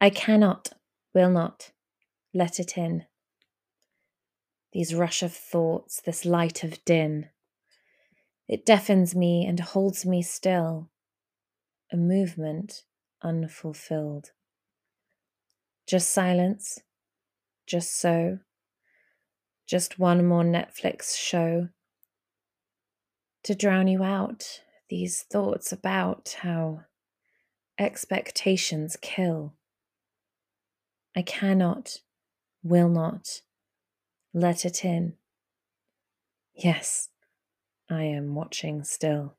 I cannot, will not, let it in. These rush of thoughts, this light of din, it deafens me and holds me still, a movement unfulfilled. Just silence, just so, just one more Netflix show to drown you out. These thoughts about how expectations kill. I cannot, will not, let it in. Yes, I am watching still.